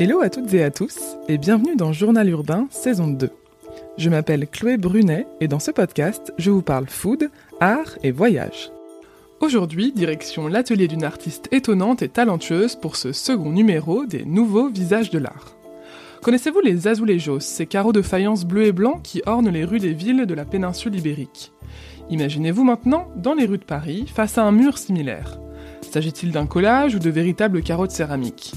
Hello à toutes et à tous et bienvenue dans Journal Urbain saison 2. Je m'appelle Chloé Brunet et dans ce podcast, je vous parle food, art et voyage. Aujourd'hui, direction l'atelier d'une artiste étonnante et talentueuse pour ce second numéro des nouveaux visages de l'art. Connaissez-vous les azulejos, ces carreaux de faïence bleu et blanc qui ornent les rues des villes de la péninsule ibérique? Imaginez-vous maintenant dans les rues de Paris face à un mur similaire. S'agit-il d'un collage ou de véritables carreaux de céramique?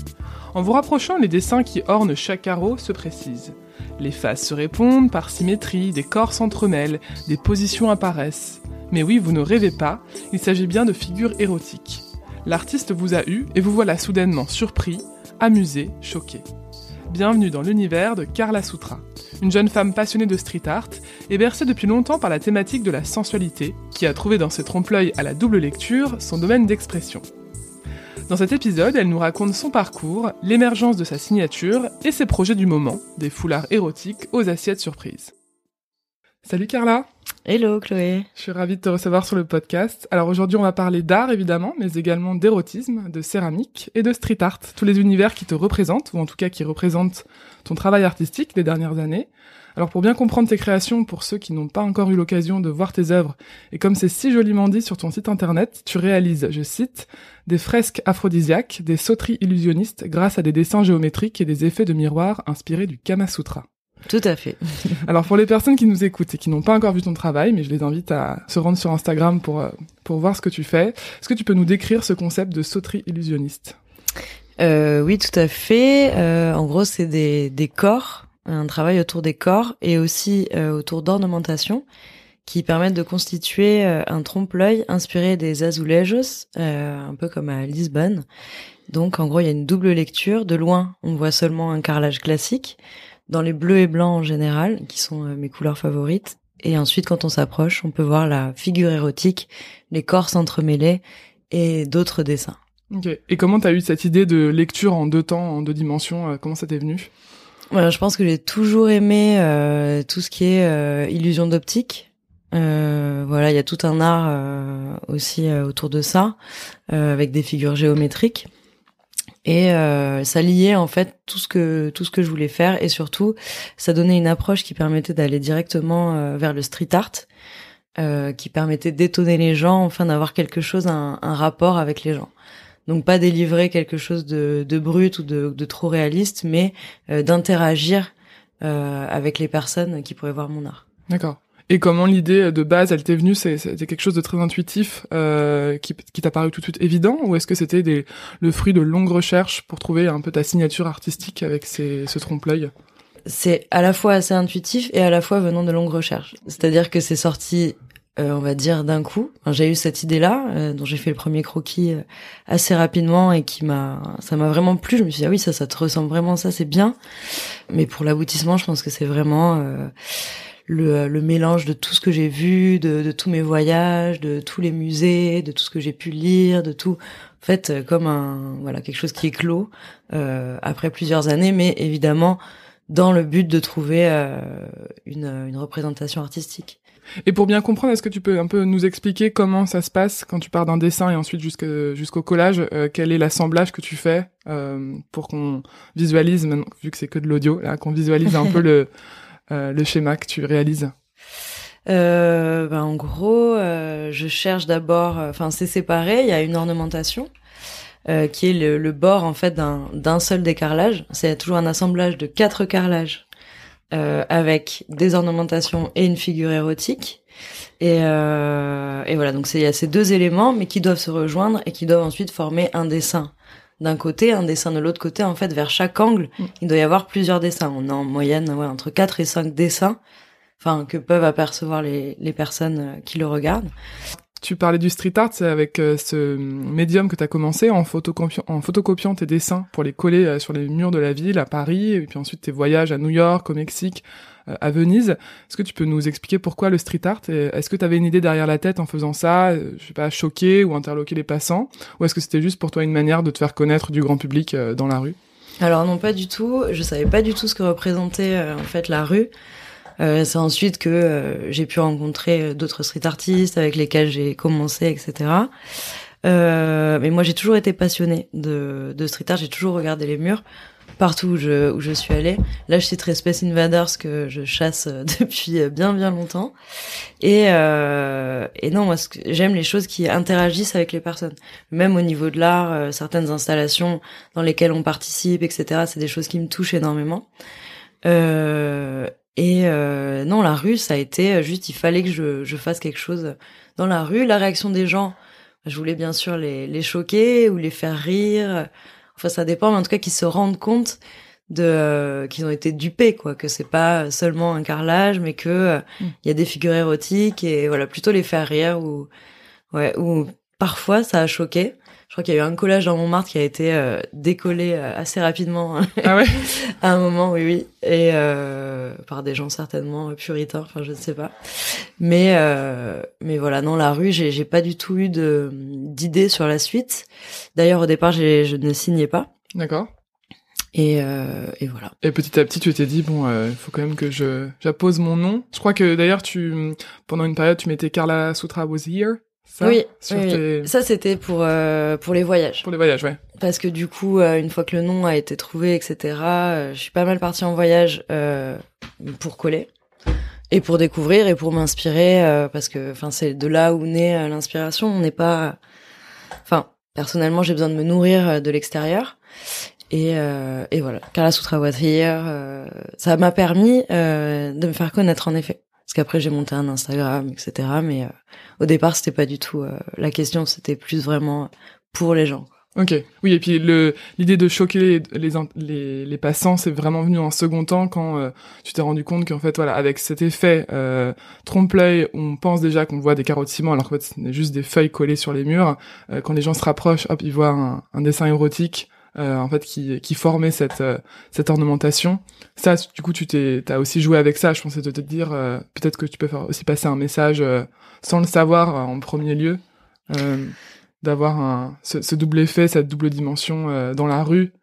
En vous rapprochant, les dessins qui ornent chaque carreau se précisent. Les faces se répondent par symétrie, des corps s'entremêlent, des positions apparaissent. Mais oui, vous ne rêvez pas, il s'agit bien de figures érotiques. L'artiste vous a eu et vous voilà soudainement surpris, amusé, choqué. Bienvenue dans l'univers de Carla Sutra, une jeune femme passionnée de street art et bercée depuis longtemps par la thématique de la sensualité, qui a trouvé dans ses trompe-l'œil à la double lecture son domaine d'expression. Dans cet épisode, elle nous raconte son parcours, l'émergence de sa signature et ses projets du moment, des foulards érotiques aux assiettes surprises. Salut Carla Hello Chloé. Je suis ravie de te recevoir sur le podcast. Alors aujourd'hui on va parler d'art évidemment, mais également d'érotisme, de céramique et de street art, tous les univers qui te représentent, ou en tout cas qui représentent ton travail artistique des dernières années. Alors pour bien comprendre tes créations, pour ceux qui n'ont pas encore eu l'occasion de voir tes œuvres, et comme c'est si joliment dit sur ton site internet, tu réalises, je cite, des fresques aphrodisiaques, des sauteries illusionnistes grâce à des dessins géométriques et des effets de miroir inspirés du Kama Sutra. Tout à fait. Alors pour les personnes qui nous écoutent et qui n'ont pas encore vu ton travail, mais je les invite à se rendre sur Instagram pour euh, pour voir ce que tu fais. Est-ce que tu peux nous décrire ce concept de sauterie illusionniste? Euh, Oui, tout à fait. Euh, en gros, c'est des des corps, un travail autour des corps et aussi euh, autour d'ornementation qui permettent de constituer euh, un trompe-l'œil inspiré des azulejos, un peu comme à Lisbonne. Donc en gros, il y a une double lecture. De loin, on voit seulement un carrelage classique dans les bleus et blancs en général, qui sont euh, mes couleurs favorites. Et ensuite, quand on s'approche, on peut voir la figure érotique, les corps s'entremêler et d'autres dessins. Ok. Et comment t'as eu cette idée de lecture en deux temps, en deux dimensions euh, Comment ça t'est venu? Voilà, Je pense que j'ai toujours aimé euh, tout ce qui est euh, illusion d'optique. Euh, voilà, il y a tout un art aussi autour de ça, avec des figures géométriques. Et euh, ça liait en fait tout ce que tout ce que je voulais faire. Et surtout ça donnait une approche qui permettait d'aller directement euh, vers le street art euh, qui permettait d'étonner les gens enfin d'avoir quelque chose un, un, rapport avec les gens donc pas délivrer quelque chose de, de brut ou de, de trop réaliste mais euh, d'interagir euh, avec les personnes qui pourraient voir mon art. D'accord. Et comment l'idée de base, elle t'est venue? C'était quelque chose de très intuitif euh, qui, qui t'a paru tout de suite évident Ou est-ce que c'était le fruit de longues recherches pour trouver un peu ta signature artistique avec ces, ce trompe-l'œil? C'est à la fois assez intuitif et à la fois venant de longues recherches. C'est-à-dire que c'est sorti euh, on va dire d'un coup. J'ai eu cette idée-là, euh, dont j'ai fait le premier croquis euh, assez rapidement et qui m'a, ça m'a vraiment plu. Je me suis dit ah oui ça, ça te ressemble vraiment, ça c'est bien. Mais pour l'aboutissement, je pense que c'est vraiment le, mélange de tout ce que j'ai vu, de, tous mes voyages, de tous les musées, de tout ce que j'ai pu lire, de tout, en fait, comme un voilà quelque chose qui est après plusieurs années, mais évidemment dans le but de trouver une, une représentation artistique. Et pour bien comprendre, est-ce que tu peux un peu nous expliquer comment ça se passe quand tu pars d'un dessin et ensuite jusqu'au collage euh, Quel est l'assemblage que tu fais euh, pour qu'on visualise, vu que c'est que de l'audio, là, qu'on visualise un peu le euh, le schéma que tu réalises? Euh, ben, En gros, je cherche d'abord, enfin c'est séparé, il y a une ornementation qui est le, le, bord en fait d'un seul décarrelage. C'est toujours un assemblage de quatre carrelages avec des ornementations et une figure érotique. Et, et voilà, donc il y a ces deux éléments, mais qui doivent se rejoindre et qui doivent ensuite former un dessin d'un côté, un dessin de l'autre côté. En fait, vers chaque angle, mm. il doit y avoir plusieurs dessins. On a en moyenne ouais, entre 4 et 5 dessins enfin que peuvent apercevoir les, les personnes euh, qui le regardent. Tu parlais du street art, c'est avec euh, ce médium que tu as commencé en, photocopiant, tes dessins pour les coller euh, sur les murs de la ville à Paris, et puis ensuite tes voyages à New York, au Mexique, euh, à Venise. Est-ce que tu peux nous expliquer pourquoi le street art Est-ce que tu avais une idée derrière la tête en faisant ça, je sais pas, choquer ou interloquer les passants Ou est-ce que c'était juste pour toi une manière de te faire connaître du grand public dans la rue? Alors non, pas du tout. Je savais pas du tout ce que représentait en fait la rue. Euh, c'est ensuite que euh, j'ai pu rencontrer d'autres street artistes avec lesquels j'ai commencé, etc. Euh, mais moi, j'ai toujours été passionnée de, de street art. J'ai toujours regardé les murs partout où je, où je suis allée. Là, je citerai Space Invaders que je chasse euh, depuis bien bien longtemps. Et, euh, et non, moi, j'aime les choses qui interagissent avec les personnes. Même au niveau de l'art, euh, certaines installations dans lesquelles on participe, etc. C'est des choses qui me touchent énormément. Euh, et euh, non, la rue, ça a été juste, il fallait que je, je fasse quelque chose dans la rue. La réaction des gens, je voulais bien sûr les, les choquer ou les faire rire Enfin, ça dépend, mais en tout cas, qu'ils se rendent compte de euh, qu'ils ont été dupés, quoi, que c'est pas seulement un carrelage, mais que euh, mm. il y a des figures érotiques et voilà, plutôt les faire rire ou ouais, ou parfois ça a choqué. Je crois qu'il y a eu un collage dans Montmartre qui a été euh, décollé assez rapidement. Ah ouais? À un moment, oui, oui, et par des gens certainement puritains, enfin je ne sais pas. Mais mais voilà, non, la rue, j'ai j'ai pas du tout eu de d'idée sur la suite. D'ailleurs, au départ, je ne signais pas. D'accord. Et, euh, et, voilà. Et petit à petit, tu t'es dit bon, il euh, faut quand même que je j'appose mon nom. Je crois que d'ailleurs, tu pendant une période, tu mettais Carla Sutra was here. Ça, oui, ça c'était pour euh, pour les voyages. Pour les voyages, ouais. Parce que du coup, euh, une fois que le nom a été trouvé, etc., euh, je suis pas mal partie en voyage pour coller et pour découvrir et pour m'inspirer parce que enfin c'est de là où naît l'inspiration. On n'est pas, enfin personnellement j'ai besoin de me nourrir de l'extérieur et, euh, et voilà, Carla Sutra here. ça m'a permis euh, de me faire connaître en effet. Parce qu'après j'ai monté un Instagram, etc. Mais euh, au départ c'était pas du tout euh, la question, c'était plus vraiment pour les gens. Ok, oui, et puis l'idée de choquer les les, les, passants, c'est vraiment venu en second temps quand euh, tu t'es rendu compte qu'en fait, voilà, avec cet effet euh, trompe-l'œil, on pense déjà qu'on voit des carottes ciment, alors qu'en fait, c'est juste des feuilles collées sur les murs. quand les gens se rapprochent, hop, ils voient un, un dessin érotique euh, en fait qui, qui formait cette euh, cette ornementation. Ça, du coup, tu t'es t'as aussi joué avec ça. Je pensais de te dire euh, peut-être que tu peux aussi passer un message sans le savoir en premier lieu, d'avoir un ce, ce, double effet, cette double dimension dans la rue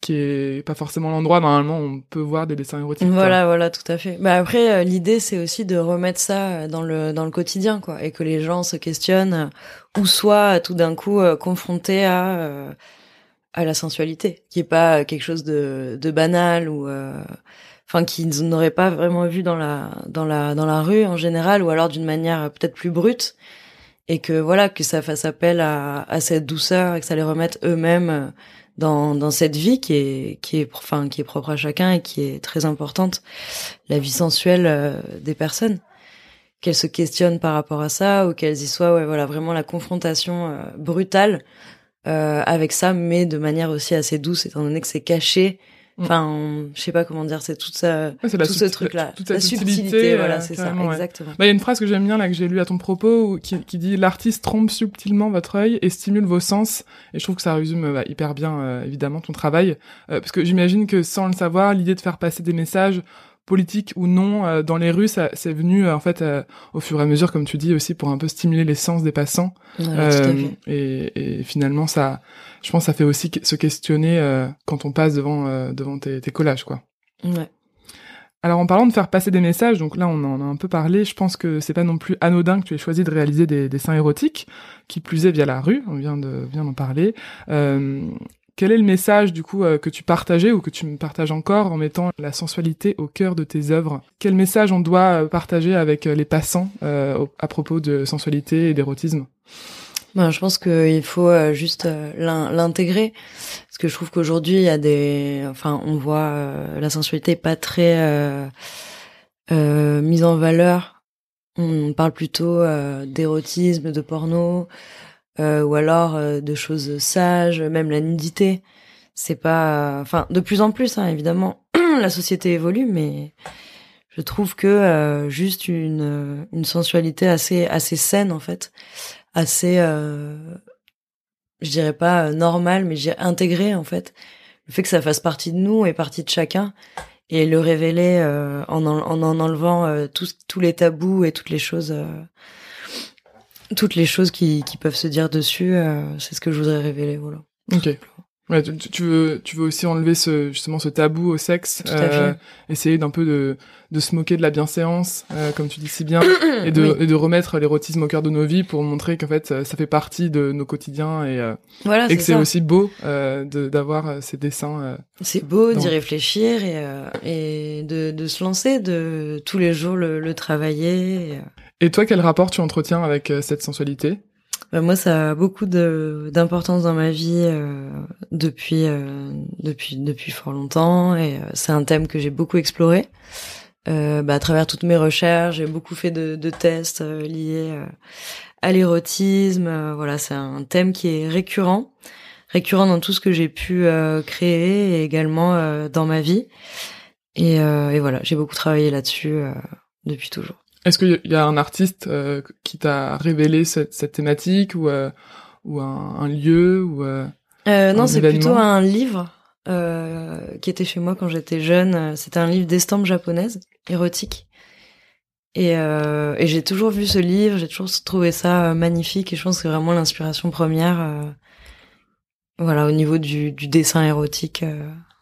qui est pas forcément l'endroit normalement on peut voir des dessins érotiques. Voilà, voilà, tout à fait. Bah après, l'idée c'est aussi de remettre ça dans le dans le quotidien, quoi, et que les gens se questionnent ou soient tout d'un coup confrontés à à la sensualité, qui est pas quelque chose de, de banal ou euh, enfin qui n'aurait pas vraiment vu dans la dans la dans la rue en général ou alors d'une manière peut-être plus brute et que voilà que ça fasse appel à, à cette douceur et que ça les remette eux-mêmes dans dans cette vie qui est qui est enfin qui est propre à chacun et qui est très importante la vie sensuelle euh, des personnes. Qu'elles se questionnent par rapport à ça ou qu'elles y soient ouais voilà vraiment la confrontation euh, brutale euh, avec ça, mais de manière aussi assez douce, étant donné que c'est caché. Mm. Enfin, je sais pas comment dire, c'est tout ça, tout ce truc-là, la, subtilité, voilà, euh, c'est ça, exactement. Bah, il y a une phrase que j'aime bien là que j'ai lue à ton propos qui, qui dit l'artiste trompe subtilement votre œil et stimule vos sens. Et je trouve que ça résume bah, hyper bien évidemment ton travail, parce que j'imagine que sans le savoir, l'idée de faire passer des messages politique ou non euh, dans les rues, ça c'est venu euh, en fait euh, au fur et à mesure, comme tu dis aussi, pour un peu stimuler les sens des passants. et, et, finalement, ça, je pense, ça fait aussi se questionner quand on passe devant devant tes, tes collages, quoi. Ouais. Alors en parlant de faire passer des messages, donc là on en a un peu parlé, je pense que c'est pas non plus anodin que tu aies choisi de réaliser des dessins érotiques, qui plus est via la rue, on vient de vient d'en parler. Euh, quel est le message du coup euh, que tu partageais ou que tu me partages encore en mettant la sensualité au cœur de tes œuvres? Quel message on doit euh, partager avec euh, les passants à propos de sensualité et d'érotisme? Ben, je pense qu'il faut juste l'intégrer parce que je trouve qu'aujourd'hui il y a des, enfin, on voit la sensualité pas très mise en valeur. On parle plutôt d'érotisme, de porno. Euh, ou alors euh, de choses sages, même la nudité. C'est pas, enfin, de plus en plus, hein, évidemment, la société évolue, mais je trouve que euh, juste une, une sensualité assez assez saine en fait, assez, je dirais pas normale, mais j'ai intégré en fait le fait que ça fasse partie de nous et partie de chacun. Et le révéler en, en, en enlevant tous tous les tabous et toutes les choses toutes les choses qui, qui peuvent se dire dessus, euh, c'est ce que je voudrais révéler, voilà. Ok. Ouais, tu, tu, veux, tu veux aussi enlever ce, justement ce tabou au sexe, euh, essayer d'un peu de, de se moquer de la bienséance, euh, comme tu dis si bien, et de, Oui. et de remettre l'érotisme au cœur de nos vies pour montrer qu'en fait ça fait partie de nos quotidiens et, euh, Voilà, et que c'est aussi beau euh, d'avoir euh, ces dessins. euh. C'est beau d'y réfléchir et, euh, et de, de se lancer, de tous les jours le, le travailler. et, Et toi, quel rapport tu entretiens avec cette sensualité? Bah, moi, ça a beaucoup d'importance dans ma vie euh, depuis euh, depuis depuis fort longtemps et euh, c'est un thème que j'ai beaucoup exploré. Euh, bah, à travers toutes mes recherches, j'ai beaucoup fait de, de tests euh, liés euh, à l'érotisme. voilà, c'est un thème qui est récurrent, récurrent dans tout ce que j'ai pu créer et également dans ma vie. Et, et voilà, j'ai beaucoup travaillé là-dessus depuis toujours. Est-ce qu'il y a un artiste euh, qui t'a révélé cette, cette thématique ou, euh, ou un, un lieu ou euh, Un non, c'est plutôt un livre qui était chez moi quand j'étais jeune. C'était un livre d'estampes japonaises, érotiques. Et, et j'ai toujours vu ce livre, j'ai toujours trouvé ça magnifique et je pense que c'est vraiment l'inspiration première. voilà, au niveau du, du dessin érotique,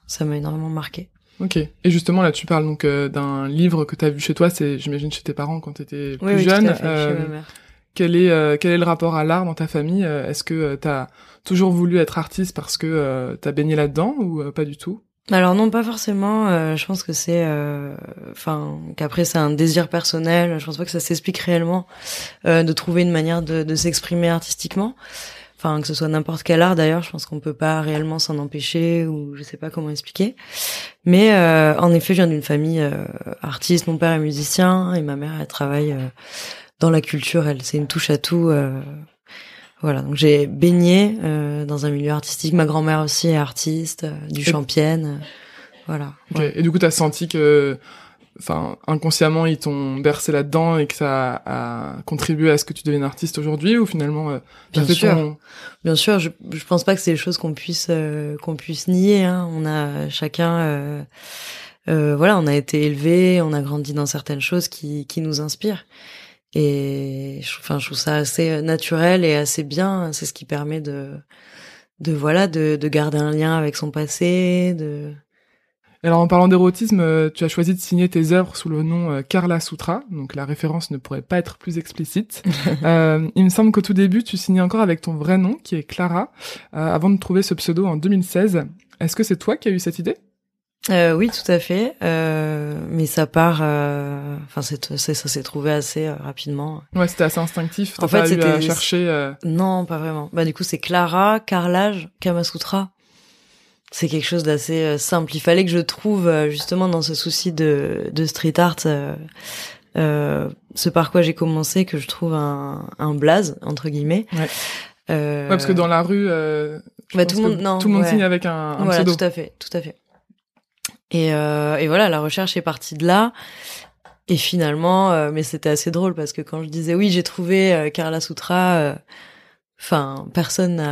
ça m'a énormément marqué. Ok. Et justement, là, tu parles donc euh, d'un livre que t'as vu chez toi, c'est, j'imagine, chez tes parents quand t'étais plus Oui, oui, jeune. tout à fait, Euh, chez ma mère. quel est euh, quel est le rapport à l'art dans ta famille? Euh, Est-ce que euh, t'as toujours voulu être artiste parce que euh, t'as baigné là-dedans ou euh, pas du tout? Alors non, pas forcément. euh, je pense que c'est, euh, enfin, qu'après c'est un désir personnel. Je pense pas que ça s'explique réellement euh, de trouver une manière de, de s'exprimer artistiquement. Enfin, que ce soit n'importe quel art d'ailleurs, je pense qu'on peut pas réellement s'en empêcher ou je sais pas comment expliquer. Mais euh, en effet, je viens d'une famille euh, artiste. Mon père est musicien et ma mère elle travaille euh, dans la culture. Elle, c'est une touche à tout. euh, voilà, donc j'ai baigné euh, dans un milieu artistique. Ma grand-mère aussi est artiste, euh, du Champienne. voilà. Ouais. Et du coup, t'as senti que, enfin, inconsciemment, ils t'ont bercé là-dedans et que ça a contribué à ce que tu deviennes artiste aujourd'hui ou finalement, euh, Bien sûr. ton- Bien sûr, je, je pense pas que c'est des choses qu'on puisse euh, qu'on puisse nier. Hein. On a chacun, euh, euh, voilà, on a été élevé, on a grandi dans certaines choses qui qui nous inspirent. Et je, enfin, je trouve ça assez naturel et assez bien. C'est ce qui permet de de voilà de, de garder un lien avec son passé. De Alors en parlant d'érotisme, euh, tu as choisi de signer tes œuvres sous le nom euh, Carla Sutra, donc la référence ne pourrait pas être plus explicite. Euh, il me semble qu'au tout début, tu signais encore avec ton vrai nom, qui est Clara, euh, avant de trouver ce pseudo en 2016. Est-ce que c'est toi qui as eu cette idée? Euh, oui, tout à fait. Euh, mais ça part. euh, Enfin, c'est ça s'est trouvé assez euh, rapidement. Ouais, c'était assez instinctif. En fait, c'était- chercher. euh, Non, pas vraiment. Bah du coup, c'est Clara, carrelage, Kamasutra. C'est quelque chose d'assez euh, simple. Il fallait que je trouve euh, justement dans ce souci de, de street art, euh, euh, ce par quoi j'ai commencé, que je trouve un, un blaze entre guillemets. Ouais. Euh, Ouais, parce que dans la rue, euh, Bah, tout monde- non, tout le monde ouais. signe avec un, un voilà, pseudo. tout à fait, tout à fait. Et, euh, et voilà, la recherche est partie de là. Et finalement, euh, mais c'était assez drôle parce que quand je disais oui, j'ai trouvé euh, Carla Sutra, euh, enfin personne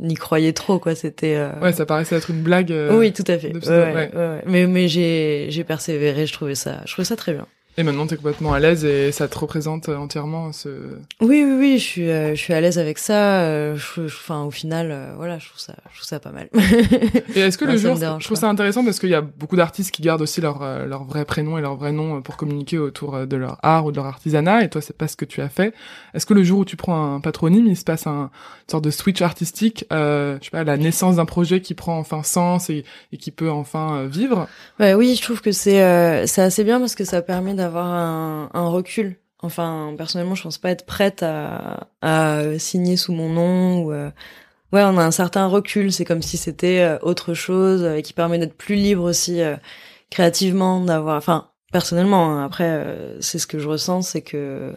n'y croyait trop quoi. C'était euh, Ouais, ça paraissait être une blague. euh, oui, tout à fait. ouais. ouais, ouais. Mais mais j'ai j'ai persévéré. Je trouvais ça, je trouvais ça très bien. Et maintenant, t'es complètement à l'aise et ça te représente euh, entièrement ce. Oui, oui, oui, je suis, euh, je suis à l'aise avec ça. euh, je- je- Enfin, au final, euh, voilà, je trouve ça, je trouve ça pas mal. Et est-ce que le jour, je trouve pas. ça intéressant parce qu'il y a beaucoup d'artistes qui gardent aussi leur euh, leur vrai prénom et leur vrai nom pour communiquer autour de leur art ou de leur artisanat. Et toi, c'est pas ce que tu as fait. Est-ce que le jour où tu prends un patronyme, il se passe un une sorte de switch artistique, euh, je sais pas, la naissance d'un projet qui prend enfin sens et, et qui peut enfin vivre? Ouais, oui, je trouve que c'est euh, c'est assez bien parce que ça permet d'avoir un, un recul. Enfin, personnellement, je pense pas être prête à, à signer sous mon nom ou. euh, Ouais, on a un certain recul. C'est comme si c'était euh, autre chose euh, et qui permet d'être plus libre aussi euh, créativement, d'avoir. Enfin, personnellement. hein, après, euh, c'est ce que je ressens, c'est que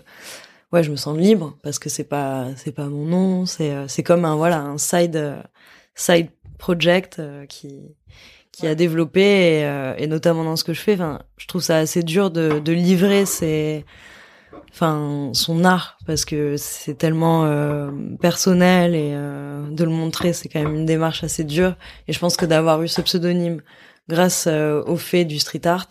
ouais, je me sens libre parce que c'est pas c'est pas mon nom. C'est euh, c'est comme un voilà un side euh, side project euh, qui qui a développé et, euh, et notamment dans ce que je fais. Enfin, je trouve ça assez dur de, de livrer ses, enfin, son art parce que c'est tellement euh, personnel et euh, de le montrer, c'est quand même une démarche assez dure. Et je pense que d'avoir eu ce pseudonyme grâce euh, au fait du street art,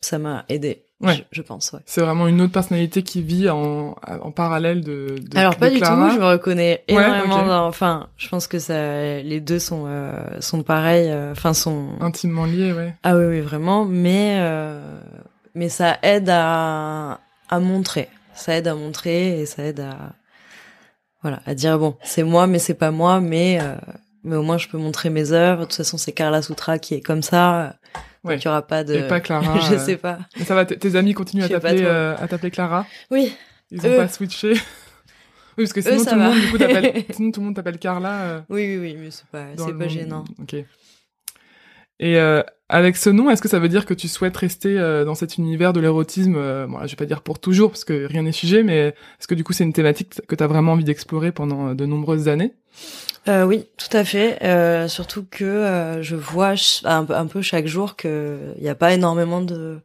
ça m'a aidé Ouais. Je, pense, ouais. C'est vraiment une autre personnalité qui vit en, en parallèle de, de Alors pas du tout, je me reconnais énormément dans, enfin, je pense que ça, les deux sont, euh, sont pareils, euh, enfin, sont... Intimement liés, ouais. Ah oui, oui, vraiment, mais, euh, mais ça aide à, à montrer. Ça aide à montrer et ça aide à, voilà, à dire bon, c'est moi, mais c'est pas moi, mais, mais au moins je peux montrer mes œuvres. De toute façon, c'est Carla Soutra qui est comme ça. Ouais. Donc il y aura pas de. Et pas Clara. je sais pas. Mais ça va, tes amis continuent à t'appeler euh, à t'appeler Clara. Oui. Ils ont pas switché. oui, parce que sinon tout, le monde, du coup, sinon tout le monde t'appelle Carla. Euh, oui, oui, oui, mais c'est pas, c'est pas gênant. Ok. Et euh, avec ce nom, est-ce que ça veut dire que tu souhaites rester euh, dans cet univers de l'érotisme euh, Bon, je vais pas dire pour toujours, parce que rien n'est figé, mais est-ce que du coup c'est une thématique que tu as vraiment envie d'explorer pendant de nombreuses années? Euh, oui, tout à fait. Euh, surtout que euh, je vois un, un, peu chaque jour qu'il n'y a pas énormément de,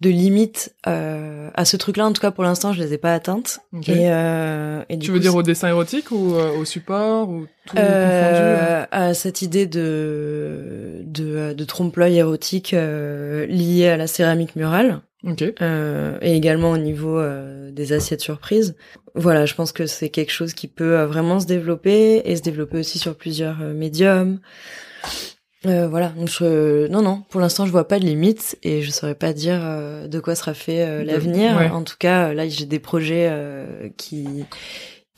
de limites euh, à ce truc-là. En tout cas, pour l'instant, je les ai pas atteintes. Et, euh, et tu veux dire au dessin érotique ou au support ou tout euh, à cette idée de de, de trompe-l'œil érotique liée à la céramique murale. Okay. Euh, et également au niveau euh, des assiettes surprises. Voilà, je pense que c'est quelque chose qui peut euh, vraiment se développer et se développer aussi sur plusieurs euh, voilà, donc je, non, non, pour l'instant je vois pas de limite et je saurais pas dire de quoi sera fait l'avenir. En tout cas, là j'ai des projets qui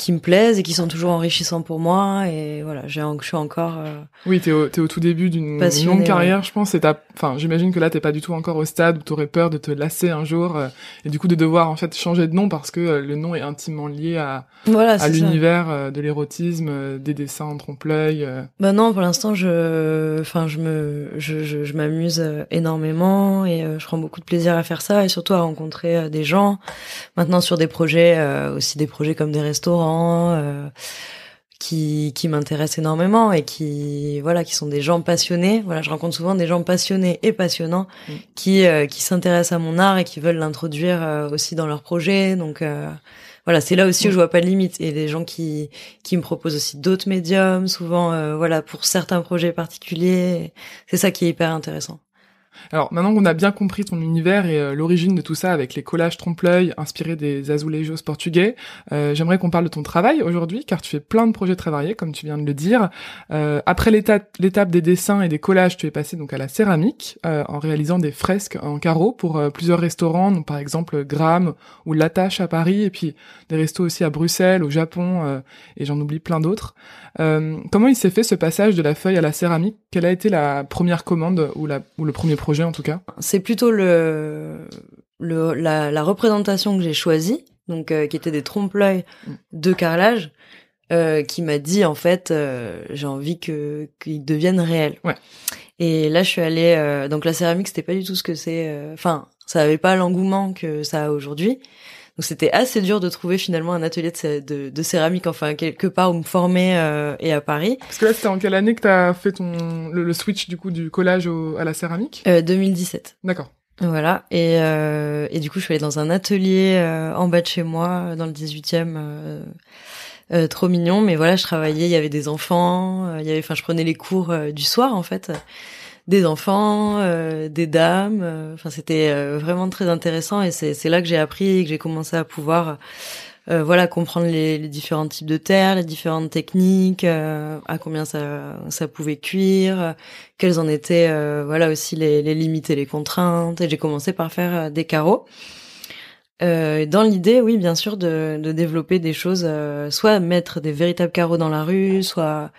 qui me plaisent et qui sont toujours enrichissants pour moi. Et voilà j'ai je suis encore euh, oui t'es au t'es au tout début d'une longue carrière je pense et enfin j'imagine que là t'es pas du tout encore au stade où t'aurais peur de te lasser un jour euh, et du coup de devoir en fait changer de nom parce que euh, le nom est intimement lié à voilà, à l'univers de l'érotisme des dessins en trompe-l'œil bah non pour l'instant je enfin je me je je, je m'amuse énormément et je prends beaucoup de plaisir à faire ça et surtout à rencontrer des gens. Maintenant sur des projets aussi des projets comme des restaurants euh, qui, qui m'intéressent énormément et qui voilà qui sont des gens passionnés. Voilà je rencontre souvent des gens passionnés et passionnants mm. qui euh, qui s'intéressent à mon art et qui veulent l'introduire euh, aussi dans leur projet. Donc voilà c'est là aussi où mm. je vois pas de limite. Et des gens qui qui me proposent aussi d'autres médiums souvent voilà pour certains projets particuliers. C'est ça qui est hyper intéressant alors maintenant qu'on a bien compris ton univers et euh, l'origine de tout ça avec les collages trompe-l'œil inspirés des azulejos portugais, euh, j'aimerais qu'on parle de ton travail aujourd'hui car tu fais plein de projets très variés comme tu viens de le dire. Euh, après l'étape des dessins et des collages, tu es passé donc à la céramique en réalisant des fresques en carreau pour plusieurs restaurants, donc par exemple Gram ou Latache à Paris et puis des restos aussi à Bruxelles, au Japon et j'en oublie plein d'autres. comment il s'est fait ce passage de la feuille à la céramique? Quelle a été la première commande ou, ou le premier projet en tout cas C'est plutôt le, le la, représentation que j'ai choisie, donc euh, qui était des trompe-l'œil mm. de carrelage, euh, qui m'a dit en fait euh, j'ai envie que qu'ils deviennent réels. Ouais. Et là je suis allée donc la céramique c'était pas du tout ce que c'est enfin ça avait pas l'engouement que ça a aujourd'hui. Donc c'était assez dur de trouver finalement un atelier de, de, céramique, enfin quelque part où me former euh, et à Paris. Parce que là, c'était en quelle année que tu as fait ton le, switch du coup du collage au, à la céramique? Euh, 2017. D'accord. Voilà. Et, euh, et du coup, je suis allée dans un atelier euh, en bas de chez moi, dans le 18e. Euh, trop mignon, mais voilà, je travaillais, il y avait des enfants, il y avait, enfin, je prenais les cours du soir en fait des enfants, euh, des dames. Euh, enfin, c'était euh, vraiment très intéressant et c'est là que j'ai appris et que j'ai commencé à pouvoir voilà comprendre les, les, différents types de terre, les différentes techniques, à combien ça ça pouvait cuire, quelles en étaient voilà aussi les, les limites et les contraintes. Et j'ai commencé par faire des carreaux. Euh, dans l'idée, oui, bien sûr, de, de développer des choses, euh, soit mettre des véritables carreaux dans la rue, soit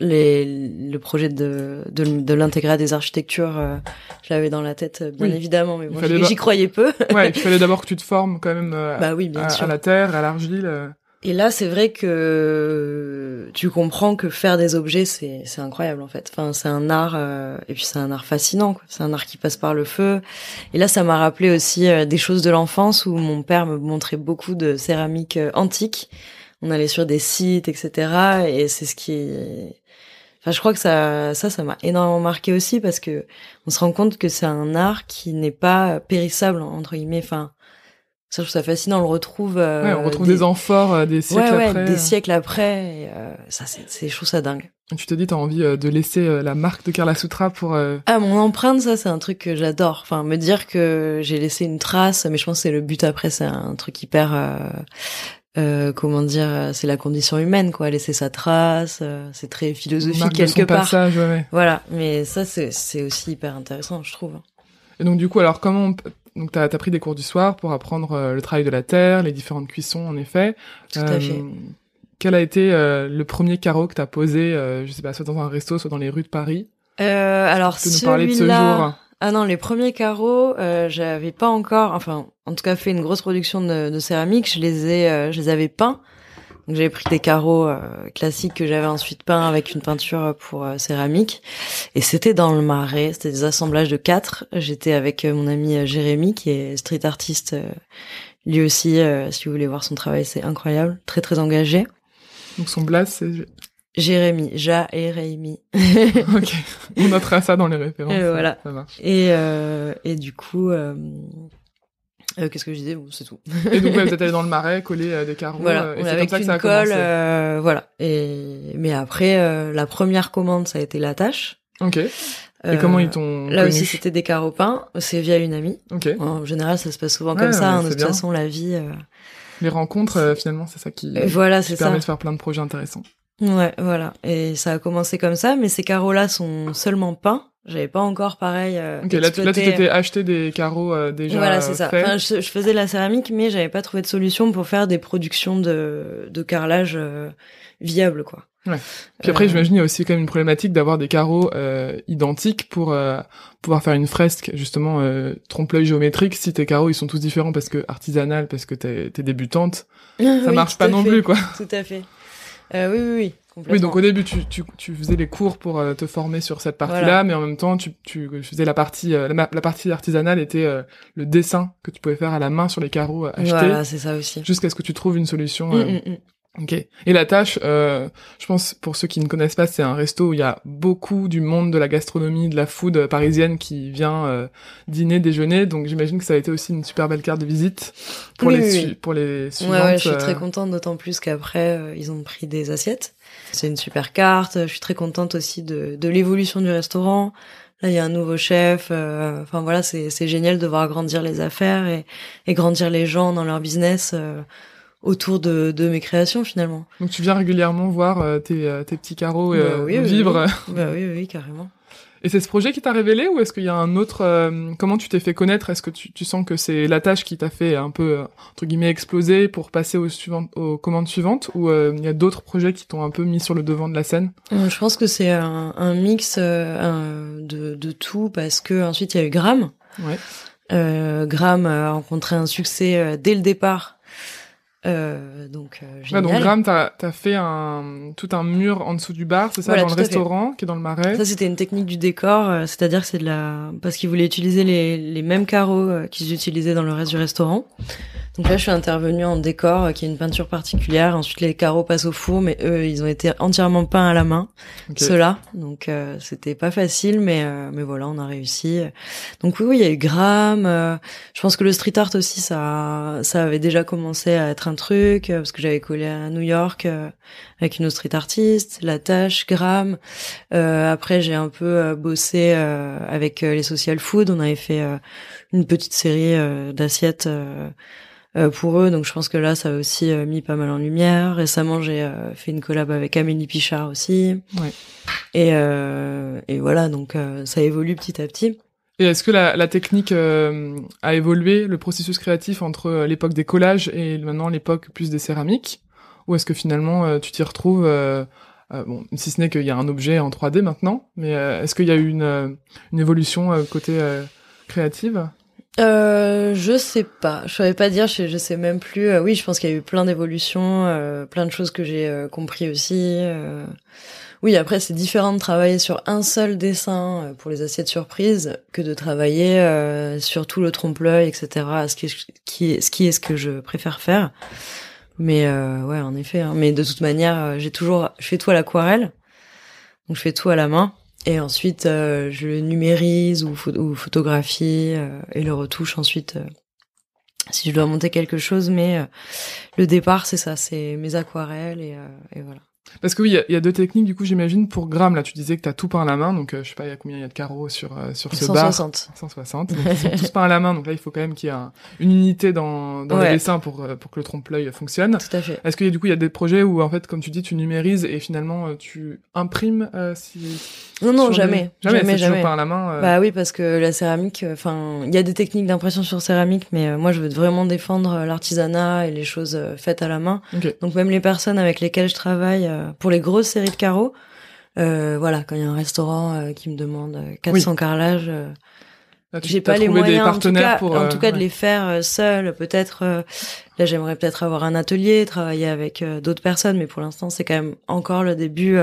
les, le projet de, de, de l'intégrer à des architectures, euh, je l'avais dans la tête, bien évidemment, mais bon, j'y croyais peu. ouais, il fallait d'abord que tu te formes quand même euh, bah oui, bien à, sûr. à la terre, à l'argile. Et là, c'est vrai que tu comprends que faire des objets, c'est c'est incroyable en fait. Enfin, c'est un art euh, et puis c'est un art fascinant. C'est un art qui passe par le feu. Et là, ça m'a rappelé aussi euh, des choses de l'enfance où mon père me montrait beaucoup de céramique euh, antique. On allait sur des sites, etc. Et c'est ce qui Enfin, je crois que ça, ça, ça m'a énormément marqué aussi parce que on se rend compte que c'est un art qui n'est pas périssable entre guillemets. Enfin, Ça, je trouve ça fascinant. On le retrouve. Euh, ouais, on retrouve des, amphores euh, des siècles ouais, après. des siècles après. Et, euh, ça, c'est, je trouve ça dingue. Tu te dis, t'as envie de laisser la marque de Carla Sutra pour. Ah, mon empreinte, ça, c'est un truc que j'adore. Enfin, me dire que j'ai laissé une trace, mais je pense que c'est le but après. C'est un truc hyper. Euh, comment dire, c'est la condition humaine, quoi, laisser sa trace, c'est très philosophique quelque part. Passage, ouais. Voilà, mais ça c'est c'est aussi hyper intéressant, je trouve. Et donc du coup, alors comment on, donc t'as as pris des cours du soir pour apprendre euh, le travail de la terre, les différentes cuissons en effet. Tout à fait. Quel a été euh, le premier carreau que t'as posé, euh, je sais pas, soit dans un resto, soit dans les rues de Paris? Alors tu peux nous parler de ce jour? Ah non, les premiers carreaux, euh, j'avais pas encore, enfin, en tout cas, fait une grosse production de, de céramique. Je les ai, je les avais peints. Donc j'avais pris des carreaux euh, classiques que j'avais ensuite peints avec une peinture pour euh, céramique. Et c'était dans le marais, c'était des assemblages de quatre. J'étais avec euh, mon ami Jérémy qui est street artiste. lui aussi, si vous voulez voir son travail, c'est incroyable, très très engagé. Donc son blast, c'est Jérémy, Ja et Rémi. ok, on notera ça dans les références. Et voilà. Ça marche. Et, et du coup, euh, Qu'est-ce que je disais bon, C'est tout. et donc ouais, vous êtes allé dans le marais, coller euh, des carreaux. Voilà, euh, et on c'est avait comme ça que ça a colle, commencé. euh, voilà. Et mais après, euh, la première commande, ça a été la tâche. Ok. Et Euh, comment ils t'ont Là aussi, c'était des carreaux peints. C'est via une amie. Ok. En général, ça se passe souvent Ouais, comme ça. hein, de toute bien. façon, la vie. euh, Les rencontres, euh, finalement, c'est ça qui, euh, voilà, c'est permet ça. de faire plein de projets intéressants. Ouais, voilà. Et ça a commencé comme ça, mais ces carreaux-là sont seulement peints. J'avais pas encore pareil. Euh, Ok, là, tu, là, tu exploité- t'étais acheté des carreaux euh, déjà Voilà, c'est ça. faits. Enfin, je, je faisais de la céramique, mais j'avais pas trouvé de solution pour faire des productions de, de carrelage euh, viables, quoi. Puis après, Euh, j'imagine il y a aussi quand même une problématique d'avoir des carreaux euh, identiques pour euh, pouvoir faire une fresque justement euh, trompe-l'œil géométrique. Si tes carreaux ils sont tous différents parce que artisanal, parce que t'es t'es débutante, ça oui, marche pas non fait. plus quoi. Tout à fait. Euh, oui, oui, oui. Complètement. Oui, donc au début tu, tu, tu faisais les cours pour euh, te former sur cette partie-là, Voilà. mais en même temps tu, tu faisais la partie euh, la, partie artisanale était euh, le dessin que tu pouvais faire à la main sur les carreaux achetés Voilà, c'est ça aussi. jusqu'à ce que tu trouves une solution. Mm, euh, mm, mm. Ok. Et la tâche, euh, je pense pour ceux qui ne connaissent pas, c'est un resto où il y a beaucoup du monde de la gastronomie, de la food parisienne qui vient euh, dîner, déjeuner. Donc j'imagine que ça a été aussi une super belle carte de visite pour Oui, les oui, pour les Ouais, suivantes. ouais, je suis très contente, d'autant plus qu'après, euh, ils ont pris des assiettes. C'est une super carte. Je suis très contente aussi de, de l'évolution du restaurant. Là, il y a un nouveau chef. euh, Enfin voilà, c'est c'est génial de voir grandir les affaires et, et grandir les gens dans leur business euh, autour de, de mes créations finalement. Donc tu viens régulièrement voir euh, tes, euh, tes petits carreaux euh, Bah oui, oui, vivre. Bah oui, oui, oui, carrément. Et c'est ce projet qui t'a révélé ou est-ce qu'il y a un autre euh, Comment tu t'es fait connaître? Est-ce que tu, tu sens que c'est la tâche qui t'a fait un peu euh, entre guillemets exploser pour passer aux suivantes, aux commandes suivantes ou euh, il y a d'autres projets qui t'ont un peu mis sur le devant de la scène? Euh, Je pense que c'est un, un mix euh, de, de tout parce que ensuite il y a eu Gram. Ouais. Euh, Gram a rencontré un succès dès le départ. Euh, donc euh, Ouais, donc Graham, t'as as fait un tout un mur en dessous du bar, c'est ça, Voilà, dans le restaurant qui est dans le marais. Ça c'était une technique du décor, euh, c'est-à-dire c'est de la parce qu'ils voulaient utiliser les, les mêmes carreaux euh, qu'ils utilisaient dans le reste du restaurant. Donc là je suis intervenue en décor euh, qui est une peinture particulière. Ensuite les carreaux passent au four, mais eux ils ont été entièrement peints à la main. Ok. ceux-là. Donc euh, c'était pas facile, mais euh, mais voilà, on a réussi. Donc oui, oui, il y a eu Gram. euh, je pense que le street art aussi, ça ça avait déjà commencé à être un truc euh, parce que j'avais collé à New York euh, avec une autre street artiste, La Tâche, Gram. Euh, après, j'ai un peu bossé avec les social food. On avait fait une petite série d'assiettes. pour eux, donc je pense que là, ça a aussi mis pas mal en lumière. Récemment, j'ai euh, fait une collab avec Amélie Pichard aussi. Ouais. Et, euh, et voilà, donc euh, ça évolue petit à petit. Et est-ce que la, technique euh, a évolué, le processus créatif entre euh, l'époque des collages et maintenant l'époque plus des céramiques? Ou est-ce que finalement euh, tu t'y retrouves bon, si ce n'est qu'il y a un objet en 3D maintenant, mais est-ce qu'il y a eu une, une évolution côté créative? Euh, je sais pas, je saurais pas dire, je, sais même plus. Oui, je pense qu'il y a eu plein d'évolutions, plein de choses que j'ai compris aussi. Oui, après c'est différent de travailler sur un seul dessin euh, pour les assiettes surprises que de travailler euh, sur tout le trompe-l'œil, etc. Ce qui, est, qui ce qui est ce que je préfère faire. Mais euh, ouais, en effet. hein. Mais de toute manière, euh, j'ai toujours, je fais tout à l'aquarelle, donc je fais tout à la main. Et ensuite, euh, je le numérise ou, ou photographie euh, et le retouche ensuite si je dois monter quelque chose, mais le départ c'est ça, c'est mes aquarelles et, et voilà. Parce que oui, il y, a deux techniques du coup, j'imagine pour gramme. Là, tu disais que tu as tout peint à la main, donc euh, je sais pas, il y a combien il y a de carreaux sur euh, sur ce 160. bar 160. Donc ils sont tous peints à la main, donc là il faut quand même qu'il y ait une unité dans dans les dessins pour euh, pour que le trompe-l'œil fonctionne. Tout à fait. Est-ce qu'il y a du coup il y a des projets où en fait, comme tu dis, tu numérises et finalement tu imprimes si non non jamais jamais jamais jamais peint à la main. Bah oui parce que la céramique, enfin il y a des techniques d'impression sur céramique, mais moi je veux vraiment défendre l'artisanat et les choses faites à la main. Donc même les personnes avec lesquelles je travaille pour les grosses série de carreaux. Euh, voilà, quand il y a un restaurant euh, qui me demande 400 euh, carrelages, j'ai pas les moyens en tout cas, pour, en tout cas de les faire seul. Peut-être là, j'aimerais peut-être avoir un atelier, travailler avec d'autres personnes, mais pour l'instant, c'est quand même encore le début.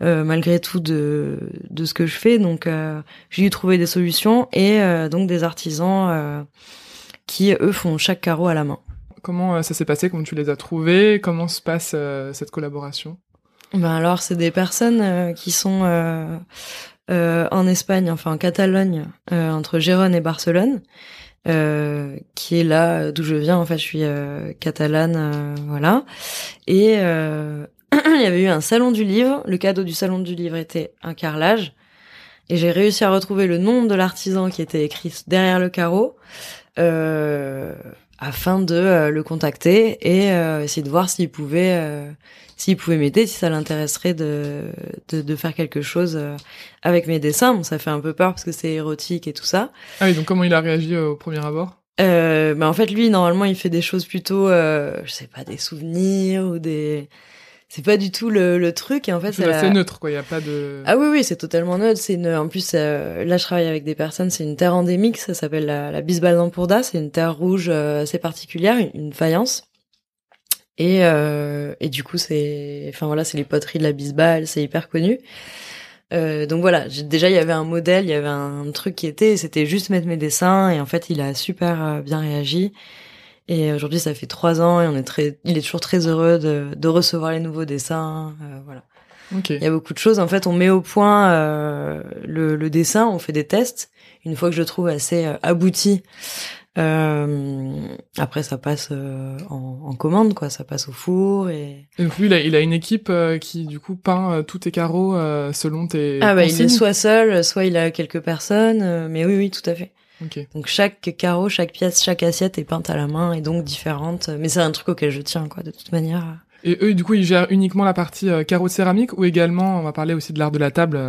malgré tout de de ce que je fais donc j'ai dû trouver des solutions et donc des artisans qui eux font chaque carreau à la main comment ça s'est passé comment tu les as trouvés comment se passe cette collaboration? Ben alors, c'est des personnes euh, qui sont euh, euh, en Espagne, enfin en Catalogne, euh, entre Gérone et Barcelone, qui est là d'où je viens. En fait, je suis catalane, voilà. Et il y avait eu un salon du livre. Le cadeau du salon du livre était un carrelage. Et j'ai réussi à retrouver le nom de l'artisan qui était écrit derrière le carreau. Afin de le contacter et essayer de voir s'il pouvait s'il pouvait m'aider, si ça l'intéresserait de, de, de, faire quelque chose euh, avec mes dessins. Bon, ça fait un peu peur parce que c'est érotique et tout ça. Ah oui, donc comment il a réagi euh, au premier abord? Euh, bah en fait, lui, normalement, il fait des choses plutôt, euh, je sais pas, des souvenirs ou des... C'est pas du tout le, le truc et en fait c'est assez neutre quoi, il y a pas de Ah oui oui, c'est totalement neutre, c'est une en plus là je travaille avec des personnes, c'est une terre endémique, ça s'appelle la, la Bisbal d'Ampourda, c'est une terre rouge assez particulière, une faïence et, euh, et du coup, c'est, enfin voilà, c'est les poteries de la Bisbal, c'est hyper connu. Euh, donc voilà, déjà il y avait un modèle, il y avait un truc qui était, c'était juste mettre mes dessins et en fait il a super euh, bien réagi. Et aujourd'hui ça fait trois ans et on est très, il est toujours très heureux de, de recevoir les nouveaux dessins, euh, voilà. Okay. Il y a beaucoup de choses. En fait, on met au point euh, le, le, dessin, on fait des tests. Une fois que je trouve assez euh, abouti, euh, après, ça passe euh, en, en, commande, quoi. Ça passe au four et. et donc lui, il a, il a une équipe euh, qui du coup peint tous tes carreaux selon tes. Ah bah il est soit seul, soit il a quelques personnes. mais oui, oui, tout à fait. Okay. Donc chaque carreau, chaque pièce, chaque assiette est peinte à la main et donc différente. Mais c'est un truc auquel je tiens, quoi, de toute manière. Et eux, du coup, ils gèrent uniquement la partie carreaux de céramique ou également, on va parler aussi de l'art de la table,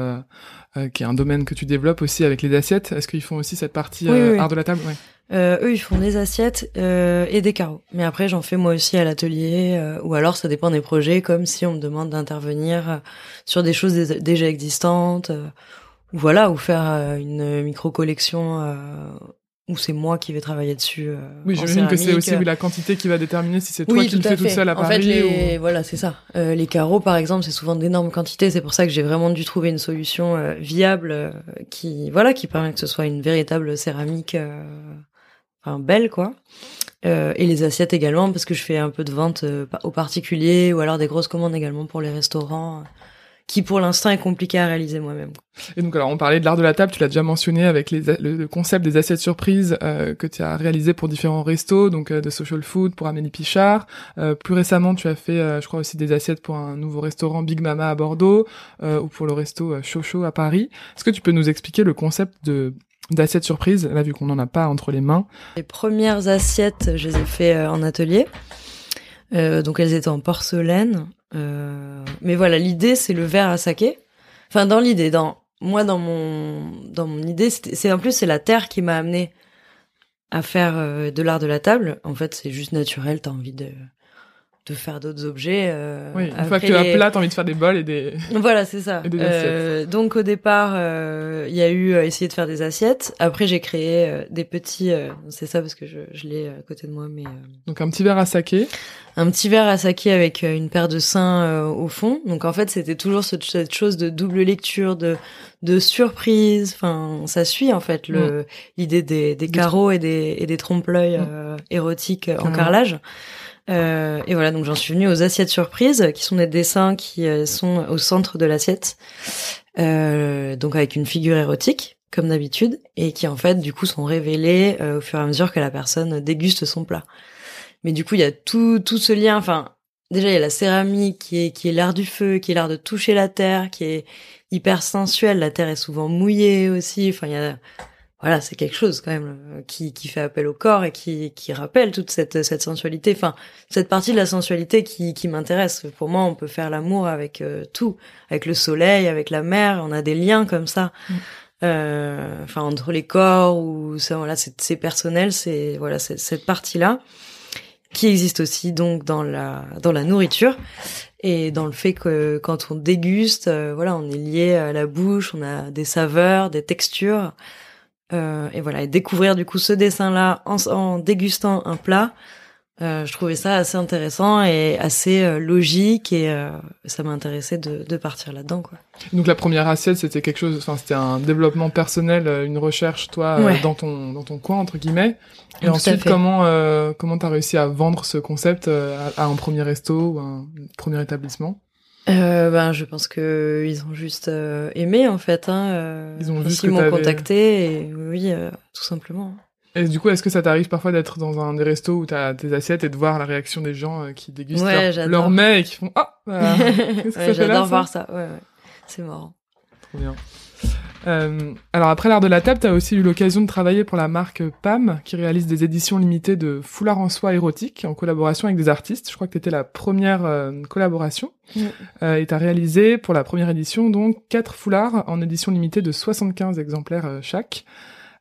qui est un domaine que tu développes aussi avec les assiettes. Est-ce qu'ils font aussi cette partie art de la table? Ouais. Euh, eux, ils font des assiettes euh, et des carreaux. Mais après, j'en fais moi aussi à l'atelier, euh, ou alors ça dépend des projets, comme si on me demande d'intervenir euh, sur des choses déjà existantes, euh, ou voilà, ou faire une micro-collection où c'est moi qui vais travailler dessus. oui, j'imagine que c'est aussi la quantité qui va déterminer si c'est toi qui le fais toute seule à en Paris. En fait, voilà, c'est ça. les carreaux, par exemple, c'est souvent d'énormes quantités. C'est pour ça que j'ai vraiment dû trouver une solution viable qui, voilà, qui permet que ce soit une véritable céramique enfin belle quoi. Euh, et les assiettes également parce que je fais un peu de vente euh, aux particuliers ou alors des grosses commandes également pour les restaurants euh, qui pour l'instant est compliqué à réaliser moi-même. Et donc alors on parlait de l'art de la table, tu l'as déjà mentionné avec les, le, concept des assiettes surprises euh, que tu as réalisé pour différents restos, donc de Social Food pour Amélie Pichard. plus récemment tu as fait je crois aussi des assiettes pour un nouveau restaurant Big Mama à Bordeaux ou pour le resto Chocho à Paris. Est-ce que tu peux nous expliquer le concept de d'assiettes surprises, là vu qu'on n'en a pas entre les mains? Les premières assiettes, je les ai fait euh, en atelier. Euh, donc elles étaient en porcelaine. Euh, mais voilà, l'idée c'est le verre à saké. Enfin dans l'idée, dans moi dans mon dans mon idée, c'est en plus c'est la terre qui m'a amené à faire de l'art de la table. En fait, c'est juste naturel. T'as envie de de faire d'autres objets. Euh, oui, une fois que tu as plat, t'as envie de faire des bols et des. Voilà, c'est ça. Euh, donc au départ, euh, il y a eu euh, essayer de faire des assiettes. Après, j'ai créé euh, des petits. c'est ça parce que je, je l'ai à côté de moi, mais. Donc un petit verre à saké. Un petit verre à saké avec une paire de seins au fond. Donc en fait, c'était toujours cette chose de double lecture, de de surprise. Enfin, ça suit en fait le mm. l'idée des, des carreaux et des et des trompe-l'œil mm. érotiques en carrelage. Euh, et voilà, donc j'en suis venue aux assiettes surprises, qui sont des dessins qui euh, sont au centre de l'assiette, euh, donc avec une figure érotique. comme d'habitude, et qui en fait du coup sont révélés euh, au fur et à mesure que la personne déguste son plat. Mais du coup, il y a tout tout ce lien. Enfin, déjà il y a la céramie qui est qui est l'art du feu, qui est l'art de toucher la terre, qui est hyper sensuelle. La terre est souvent mouillée aussi. Enfin, voilà, c'est quelque chose quand même euh, qui, qui fait appel au corps et qui, qui rappelle toute cette, cette sensualité. Enfin, cette partie de la sensualité qui, qui m'intéresse. Pour moi, on peut faire l'amour avec euh, tout, avec le soleil, avec la mer. On a des liens comme ça. Mm. Euh, enfin, entre les corps ou ça, voilà, c'est personnel. C'est voilà, cette partie-là qui existe aussi donc dans la dans la nourriture et dans le fait que quand on déguste, euh, voilà, on est lié à la bouche, on a des saveurs, des textures, euh, et voilà, et découvrir du coup ce dessin-là en, en, dégustant un plat, euh, je trouvais ça assez intéressant et assez euh, logique et ça m'a intéressé de, de, partir là-dedans quoi. Donc la première assiette c'était quelque chose, enfin c'était un développement personnel, une recherche toi dans ton dans ton coin entre guillemets. Et ensuite comment comment t'as réussi à vendre ce concept à, à, un premier resto ou un premier établissement? Euh, ben, je pense que ils ont juste euh, aimé en fait. Hein, euh, ils ont juste m'ont contacté et oui, tout simplement. Et du coup, est-ce que ça t'arrive parfois d'être dans un des restos où t'as tes assiettes et de voir la réaction des gens qui dégustent leur, leur, mets et qui font ah, ouais, j'adore voir ça. Ouais, ouais. c'est marrant. Trop bien. Euh, alors après l'art de la table, tu as aussi eu l'occasion de travailler pour la marque PAM, qui réalise des éditions limitées de foulards en soie érotiques en collaboration avec des artistes. Je crois que tu étais la première euh, collaboration. Euh, et tu as réalisé pour la première édition donc quatre foulards en édition limitée de 75 exemplaires euh, chaque.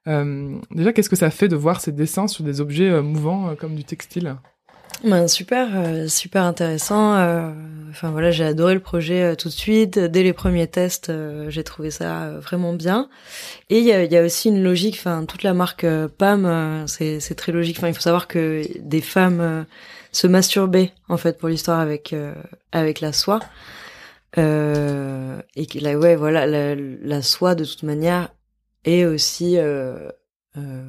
déjà, qu'est-ce que ça fait de voir ces dessins sur des objets mouvants comme du textile? Ben, super, euh, super intéressant. Euh, enfin voilà, j'ai adoré le projet euh, tout de suite. Dès les premiers tests, j'ai trouvé ça vraiment bien. Et il y a, y a, aussi une logique. Enfin, toute la marque Pam, c'est très logique. Enfin, il faut savoir que des femmes se masturbaient en fait pour l'histoire avec avec la soie. et que là, ouais, voilà, la, la, soie de toute manière est aussi euh,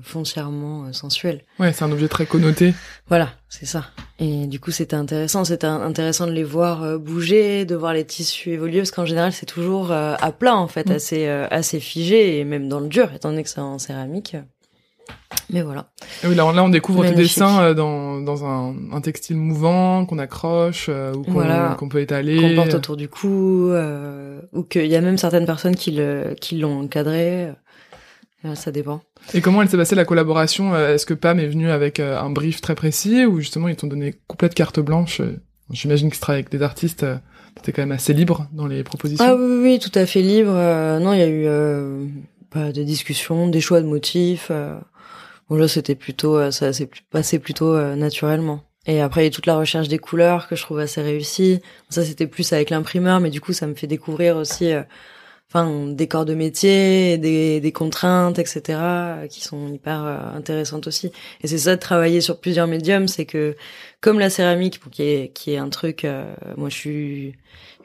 foncièrement euh, sensuel. Ouais, c'est un objet très connoté. Voilà, c'est ça. Et du coup, c'était intéressant. C'était intéressant de les voir euh, bouger, de voir les tissus évoluer, parce qu'en général, c'est toujours à plat, en fait, mm. assez assez figé, et même dans le dur, étant donné que c'est en céramique. Mais voilà. Et oui, là, on découvre tes dessins dans, dans un, un textile mouvant qu'on accroche ou qu'on peut étaler. Qu'on porte autour du cou, ou qu'il y a même certaines personnes qui le qui l'ont encadré. Ça dépend. Et comment elle s'est passée la collaboration euh, Est-ce que Pam est venu avec euh, un brief très précis ou justement ils t'ont donné complète carte blanche euh, J'imagine que tu travailles avec des artistes, t'étais quand même assez libre dans les propositions. Ah oui, oui, tout à fait libre. non, il y a eu bah, des discussions, des choix de motifs. bon là, c'était plutôt, ça s'est passé plutôt naturellement. Et après, il y a toute la recherche des couleurs que je trouve assez réussie. Ça, c'était plus avec l'imprimeur, mais du coup, ça me fait découvrir aussi enfin des corps de métier, des, des contraintes, etc. qui sont hyper euh, intéressantes aussi. Et c'est ça de travailler sur plusieurs médiums, c'est que comme la céramique, qui est qui est un truc, euh, moi je suis,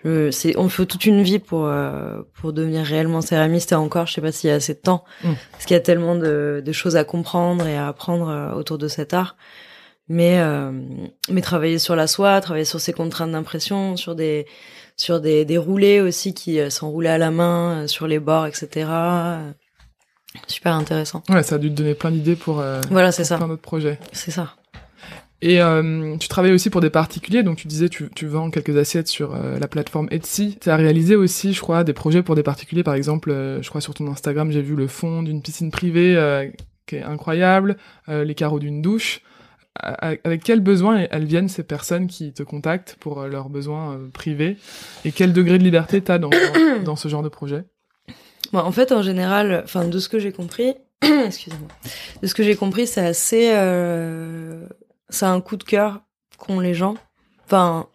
je, c'est on fait toute une vie pour euh, pour devenir réellement céramiste. Et encore, je sais pas s'il y a assez de temps, mm. parce qu'il y a tellement de, de choses à comprendre et à apprendre autour de cet art mais mais travailler sur la soie, travailler sur ces contraintes d'impression, sur des sur des, des roulés aussi qui euh, s'enroulaient à la main euh, sur les bords, etc. Super intéressant. Ouais, ça a dû te donner plein d'idées pour, euh, voilà, c'est ça. plein d'autres projets. C'est ça. Et euh, tu travailles aussi pour des particuliers, donc tu disais tu, tu vends quelques assiettes sur la plateforme Etsy. Tu as réalisé aussi, je crois, des projets pour des particuliers. Par exemple, je crois sur ton Instagram, j'ai vu le fond d'une piscine privée qui est incroyable, les carreaux d'une douche avec quels besoins elles viennent ces personnes qui te contactent pour euh, leurs besoins euh, privés? Et quel degré de liberté t'as dans, dans ce genre de projet? Bon, En fait, en général, enfin de ce que j'ai compris, excusez-moi, de ce que j'ai compris, c'est assez, euh, c'est un coup de cœur qu'ont les gens. Enfin,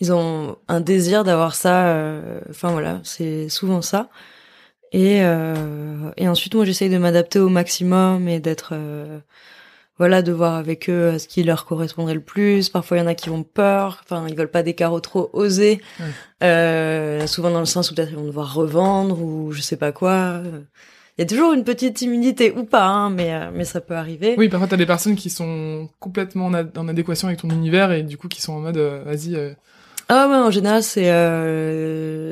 ils ont un désir d'avoir ça. Euh, enfin voilà, c'est souvent ça. Et, euh, et ensuite, moi, j'essaye de m'adapter au maximum et d'être voilà de voir avec eux euh, ce qui leur correspondrait le plus. Parfois il y en a qui ont peur. Enfin ils veulent pas des carreaux trop osés euh, souvent dans le sens où peut-être ils vont devoir revendre ou je sais pas quoi. Il y a toujours une petite timidité ou pas hein, mais euh, mais ça peut arriver. Oui parfois t'as des personnes qui sont complètement en, adéquation avec ton univers et du coup qui sont en mode vas-y ah ouais, en général, c'est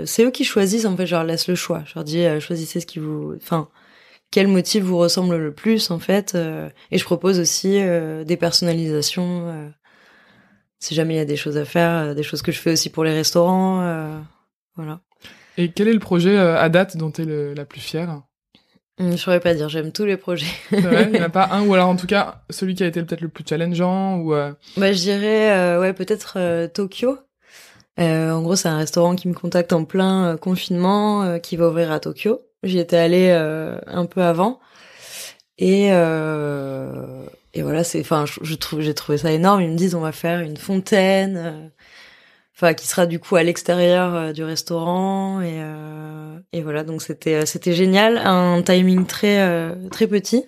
c'est eux qui choisissent. En fait, je leur laisse le choix. Je leur dis, choisissez ce qui vous, enfin, quel motif vous ressemble le plus en fait. et je propose aussi des personnalisations. si jamais il y a des choses à faire, des choses que je fais aussi pour les restaurants, voilà. Et quel est le projet à date dont tu es la plus fière? Je saurais pas dire, j'aime tous les projets. il n'y en a pas un, ou alors en tout cas, celui qui a été peut-être le plus challengeant, ou... Euh... Bah, je dirais, euh, ouais, peut-être euh, Tokyo. Euh, en gros, c'est un restaurant qui me contacte en plein confinement, qui va ouvrir à Tokyo. J'y étais allée un peu avant. Et, et voilà, c'est, enfin, je, trouve, j'ai trouvé ça énorme. Ils me disent, on va faire une fontaine enfin qui sera du coup à l'extérieur euh, du restaurant. Et euh, et voilà donc c'était euh, c'était génial. Un timing très très petit.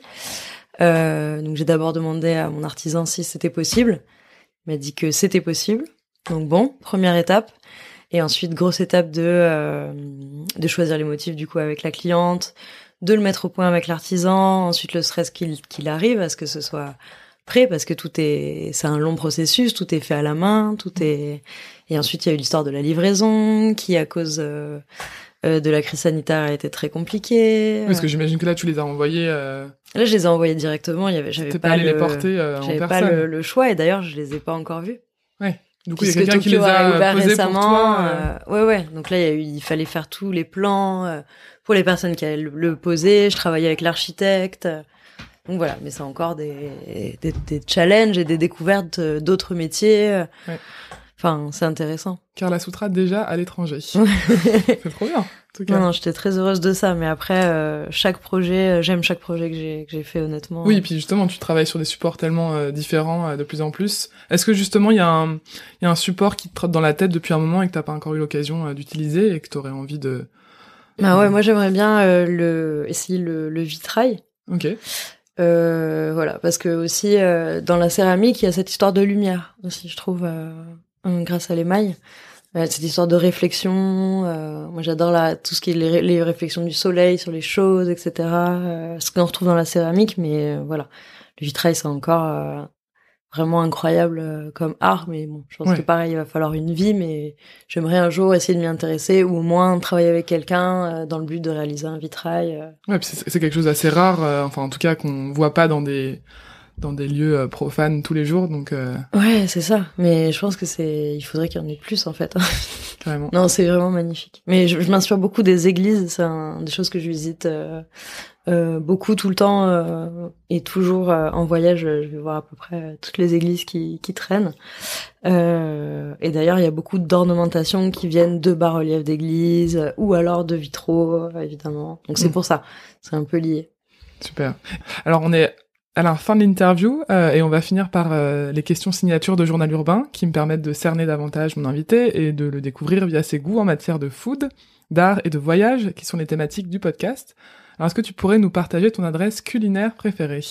Donc j'ai d'abord demandé à mon artisan si c'était possible. Il m'a dit que c'était possible. Donc bon première étape et ensuite grosse étape de de choisir les motifs du coup avec la cliente de le mettre au point avec l'artisan ensuite le stress qu'il qu'il arrive à ce que ce soit prêt parce que tout est c'est un long processus tout est fait à la main tout est et ensuite il y a eu l'histoire de la livraison qui à cause euh, euh, de la crise sanitaire a été très compliquée. Parce que j'imagine que là tu les as envoyés euh... là je les ai envoyés directement il y avait j'avais pas, pas le, les porter euh, j'avais pas le, le, choix et d'ailleurs je les ai pas encore vus. Ouais du coup, il y a quelqu'un qui les a, ouvert posés récemment. pour toi. Euh... ouais, ouais. Donc là, il, y a eu, il fallait faire tous les plans pour les personnes qui allaient le, le poser. Je travaillais avec l'architecte. Donc voilà, mais c'est encore des, des, des, challenges et des découvertes d'autres métiers. Ouais. Enfin, c'est intéressant. Carla Soutra déjà à l'étranger. c'est trop bien. En tout cas. Non, non j'étais très heureuse de ça, mais après euh, chaque projet, euh, j'aime chaque projet que j'ai que j'ai fait honnêtement. Oui, et puis justement, tu travailles sur des supports tellement euh, différents euh, de plus en plus. Est-ce que justement il y a un il y a un support qui te trotte dans la tête depuis un moment et que t'as pas encore eu l'occasion d'utiliser et que t'aurais envie de Bah ouais, moi j'aimerais bien le essayer le, le vitrail. Ok. Euh, voilà, parce que aussi dans la céramique, il y a cette histoire de lumière aussi, je trouve, grâce à l'émail. Cette histoire de réflexion. moi, j'adore la tout ce qui est les, les, réflexions du soleil sur les choses, etc. ce qu'on retrouve dans la céramique, mais voilà, le vitrail, c'est encore vraiment incroyable euh, comme art, mais bon, je pense Ouais. que pareil, il va falloir une vie, mais j'aimerais un jour essayer de m'y intéresser ou au moins travailler avec quelqu'un euh, dans le but de réaliser un vitrail. euh. Ouais, c'est c'est quelque chose d'assez rare, euh, enfin en tout cas qu'on voit pas dans des dans des lieux euh, profanes tous les jours, donc euh, Ouais, c'est ça. Mais je pense que c'est, il faudrait qu'il y en ait plus en fait. carrément. non, c'est vraiment magnifique. Mais je, je m'inspire beaucoup des églises. C'est un- des choses que je visite euh, euh, beaucoup tout le temps euh, et toujours euh, en voyage. Je vais voir à peu près toutes les églises qui, qui traînent. Euh, et d'ailleurs, il y a beaucoup d'ornementations qui viennent de bas-reliefs d'églises ou alors de vitraux, évidemment. Donc c'est Mm. pour ça. C'est un peu lié. Super. Alors on est la fin de l'interview euh, et on va finir par euh, les questions signatures de Journal Urbain qui me permettent de cerner davantage mon invité et de le découvrir via ses goûts en matière de food, d'art et de voyage qui sont les thématiques du podcast. Alors est-ce que tu pourrais nous partager ton adresse culinaire préférée?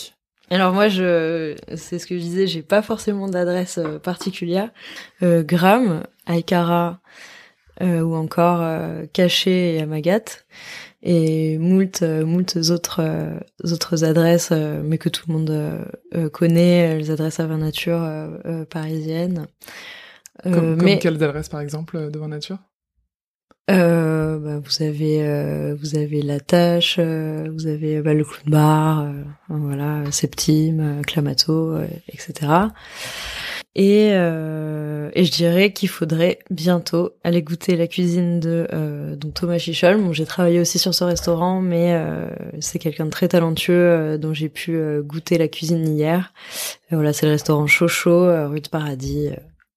Alors moi, je, c'est ce que je disais, j'ai pas forcément d'adresse euh, particulière. Euh, Gram, Aikara euh, ou encore euh, Caché et Amagat et moult, euh, moult autres euh, autres adresses, euh, mais que tout le monde connaît, les adresses à vin nature parisiennes. Comme, comme mais quelles adresses par exemple de Vin Nature euh, bah, vous avez euh, vous avez la tâche, euh, vous avez bah, le clown bar, euh, voilà, Septime, Clamato, euh, etc. Et euh, et je dirais qu'il faudrait bientôt aller goûter la cuisine de euh, donc Thomas Chichol. Bon, j'ai travaillé aussi sur ce restaurant, mais euh, c'est quelqu'un de très talentueux euh, dont j'ai pu euh, goûter la cuisine hier. Et voilà, c'est le restaurant Chocho, euh, rue de Paradis.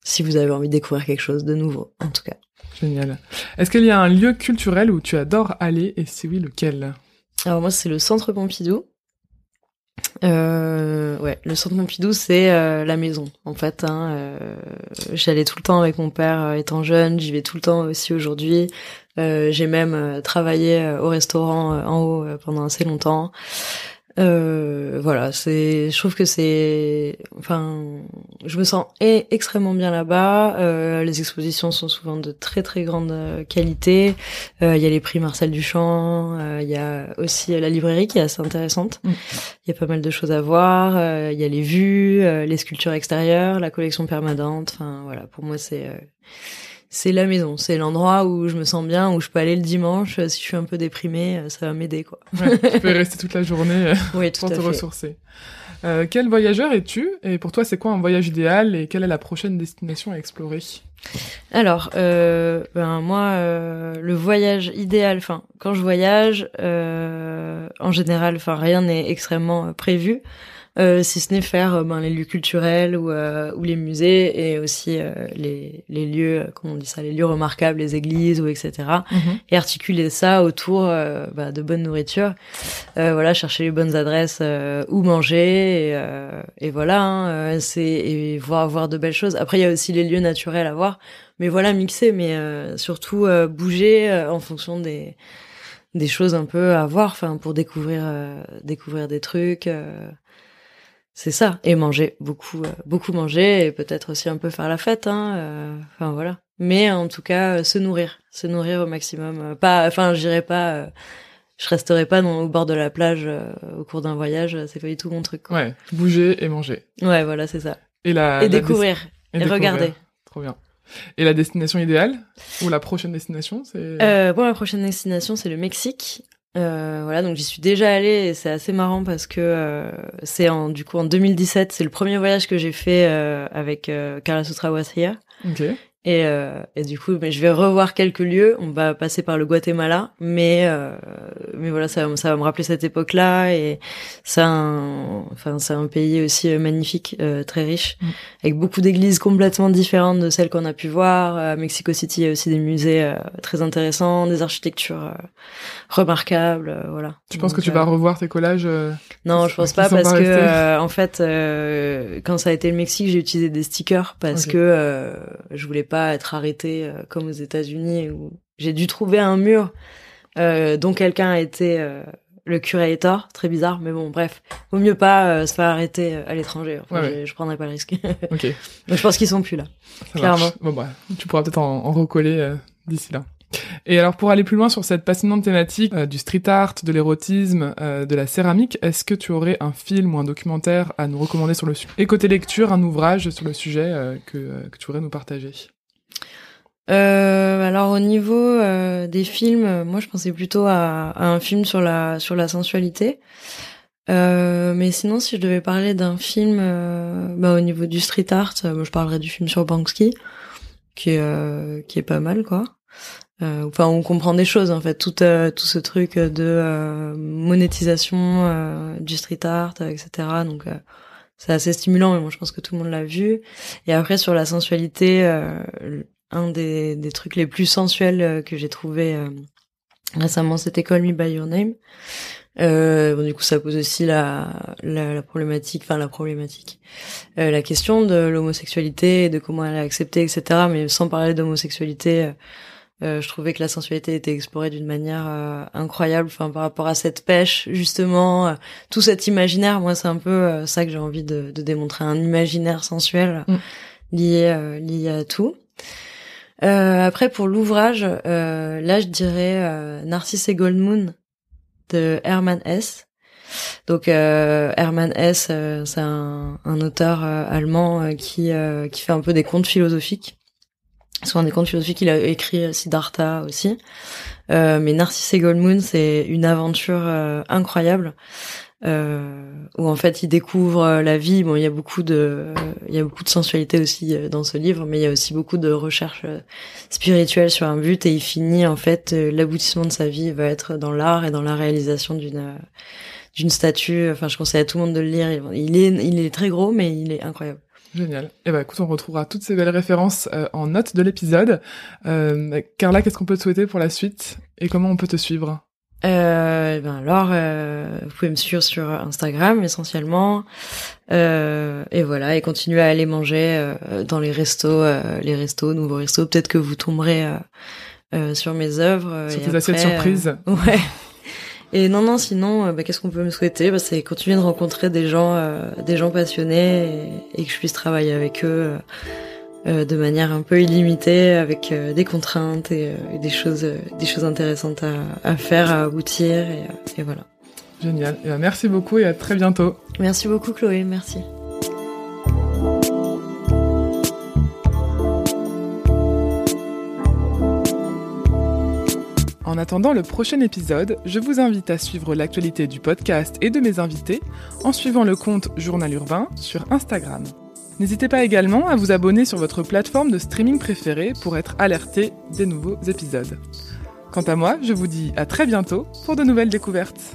si vous avez envie de découvrir quelque chose de nouveau, en tout cas. Génial. Est-ce qu'il y a un lieu culturel où tu adores aller et si oui lequel? Alors moi, c'est le Centre Pompidou. Euh, ouais, le Centre Pompidou, c'est euh, la maison, en fait. Hein, euh, J'allais tout le temps avec mon père euh, étant jeune, j'y vais tout le temps aussi aujourd'hui. Euh, J'ai même euh, travaillé au restaurant en haut pendant assez longtemps. Euh, voilà, c'est, je trouve que c'est, enfin, je me sens e- extrêmement bien là-bas. Euh, les expositions sont souvent de très très grande euh, qualité. Euh, Il y a les prix Marcel Duchamp. euh, Il y a aussi la librairie qui est assez intéressante. Mm. Il y a pas mal de choses à voir. euh, Il y a les vues, euh, les sculptures extérieures, la collection permanente. Enfin voilà, pour moi c'est euh, c'est la maison, c'est l'endroit où je me sens bien, où je peux aller le dimanche. Si je suis un peu déprimée, ça va m'aider, quoi. Ouais, tu peux rester toute la journée oui, tout pour te fait. ressourcer. Euh, quel voyageur es-tu Et pour toi, c'est quoi un voyage idéal Et quelle est la prochaine destination à explorer? Alors, euh, ben moi, euh, le voyage idéal. Enfin, quand je voyage, euh, en général, enfin rien n'est extrêmement prévu. Euh, si ce n'est faire euh, ben, les lieux culturels ou, euh, ou les musées et aussi euh, les, les lieux, comment on dit ça, les lieux remarquables, les églises ou etc. Et articuler ça autour bah, de bonne nourriture. Euh, voilà, chercher les bonnes adresses euh, où manger et, euh, et voilà, hein, c'est et voir voir de belles choses. Après, il y a aussi les lieux naturels à voir, mais voilà, mixer, mais euh, surtout euh, bouger euh, en fonction des des choses un peu à voir, enfin pour découvrir euh, découvrir des trucs. euh, c'est ça et manger beaucoup euh, beaucoup manger et peut-être aussi un peu faire la fête hein euh, enfin voilà mais en tout cas euh, se nourrir se nourrir au maximum euh, pas enfin j'irai pas euh, je resterai pas dans, au bord de la plage euh, au cours d'un voyage c'est pas du tout mon truc quoi. Ouais, bouger et manger. ouais voilà c'est ça Et, la, et la découvrir et découvrir. regarder. Trop bien. Et la destination idéale Ou la prochaine destination c'est... Euh, bon, ma prochaine destination, c'est le Mexique. Euh, voilà, donc j'y suis déjà allée et c'est assez marrant parce que euh, c'est en du coup en 2017, c'est le premier voyage que j'ai fait euh, avec Carla Sutra Was Here. Et, euh, et du coup, mais je vais revoir quelques lieux. On va passer par le Guatemala, mais euh, mais voilà, ça, va me- ça va me rappeler cette époque-là et c'est un, enfin c'est un pays aussi euh, magnifique, euh, très riche, Mm. avec beaucoup d'églises complètement différentes de celles qu'on a pu voir. À Mexico City, il y a aussi des musées euh, très intéressants, des architectures euh, remarquables, euh, voilà. Tu penses que tu euh, vas revoir tes collages euh, non, je pense pas parce que euh, en fait, euh, quand ça a été le Mexique, j'ai utilisé des stickers parce Ok. que euh, je voulais pas être arrêtée euh, comme aux États-Unis où j'ai dû trouver un mur euh, dont quelqu'un a été euh, le curator, très bizarre, mais bon, bref, vaut mieux pas euh, se faire arrêter à l'étranger. Enfin, Ouais, je, ouais. je prendrai pas le risque. Ok, Donc je pense qu'ils sont plus là. ça Clairement. marche. Bon bah, tu pourras peut-être en, en recoller euh, d'ici là. Et alors pour aller plus loin sur cette passionnante thématique euh, du street art, de l'érotisme, de la céramique, est-ce que tu aurais un film ou un documentaire à nous recommander sur le sujet Et côté lecture, un ouvrage sur le sujet que, que tu voudrais nous partager? Euh, alors au niveau euh, des films, moi je pensais plutôt à, à un film sur la sur la sensualité. Euh, mais sinon, si je devais parler d'un film, euh, bah, au niveau du street art, euh, je parlerais du film sur Banksy, qui est euh, qui est pas mal quoi. Enfin, on comprend des choses en fait, tout tout ce truc de monétisation du street art, etc. Donc c'est assez stimulant, mais moi je pense que tout le monde l'a vu. Et après sur la sensualité, un des, des trucs les plus sensuels euh, que j'ai trouvé euh, récemment, c'était Call Me By Your Name. Euh, bon, du coup, ça pose aussi la, la, la problématique, enfin la problématique, euh, la question de l'homosexualité, de comment elle est acceptée, etc. Mais sans parler d'homosexualité, euh, euh, je trouvais que la sensualité était explorée d'une manière euh, incroyable. Enfin, par rapport à cette pêche, justement, euh, tout cet imaginaire. Moi, c'est un peu euh, ça que j'ai envie de, de démontrer, un imaginaire sensuel Mm. lié euh, lié à tout. Euh, après, pour l'ouvrage, euh, là, je dirais euh, Narcisse et Gold Moon de Hermann Hesse. Donc euh, Hermann Hesse, euh, c'est un, un auteur euh, allemand qui qui fait un peu des contes philosophiques. Souvent des contes philosophiques, il a écrit Siddhartha aussi. Mais Narcisse et Gold Moon, c'est une aventure incroyable où en fait il découvre euh, la vie. Bon, il y a beaucoup de, il y a beaucoup de sensualité aussi euh, dans ce livre, mais il y a aussi beaucoup de recherche euh, spirituelle sur un but et il finit en fait euh, l'aboutissement de sa vie va être dans l'art et dans la réalisation d'une euh, d'une statue. Enfin, je conseille à tout le monde de le lire. Il est, il est très gros, mais il est incroyable. Génial. Et ben écoute, on retrouvera toutes ces belles références euh, en note de l'épisode. Euh, Carla, qu'est-ce qu'on peut te souhaiter pour la suite? Et comment on peut te suivre? Euh, ben alors, euh, vous pouvez me suivre sur Instagram essentiellement, euh, et voilà, et continuer à aller manger euh, dans les restos, euh, les restos, nouveaux restos. Peut-être que vous tomberez euh, sur mes œuvres. Sur tes assiettes surprises. ouais. Et non, non, sinon, bah, qu'est-ce qu'on peut me souhaiter? Bah, C'est continuer de rencontrer des gens, euh, des gens passionnés, et, et que je puisse travailler avec eux. Euh, de manière un peu illimitée avec euh, des contraintes et, euh, et des choses des choses intéressantes à, à faire à aboutir et, et voilà Génial. Et ben merci beaucoup et à très bientôt. merci beaucoup Chloé merci En attendant le prochain épisode, je vous invite à suivre l'actualité du podcast et de mes invités en suivant le compte Journal Urbain sur Instagram. N'hésitez pas également à vous abonner sur votre plateforme de streaming préférée pour être alerté des nouveaux épisodes. Quant à moi, je vous dis à très bientôt pour de nouvelles découvertes.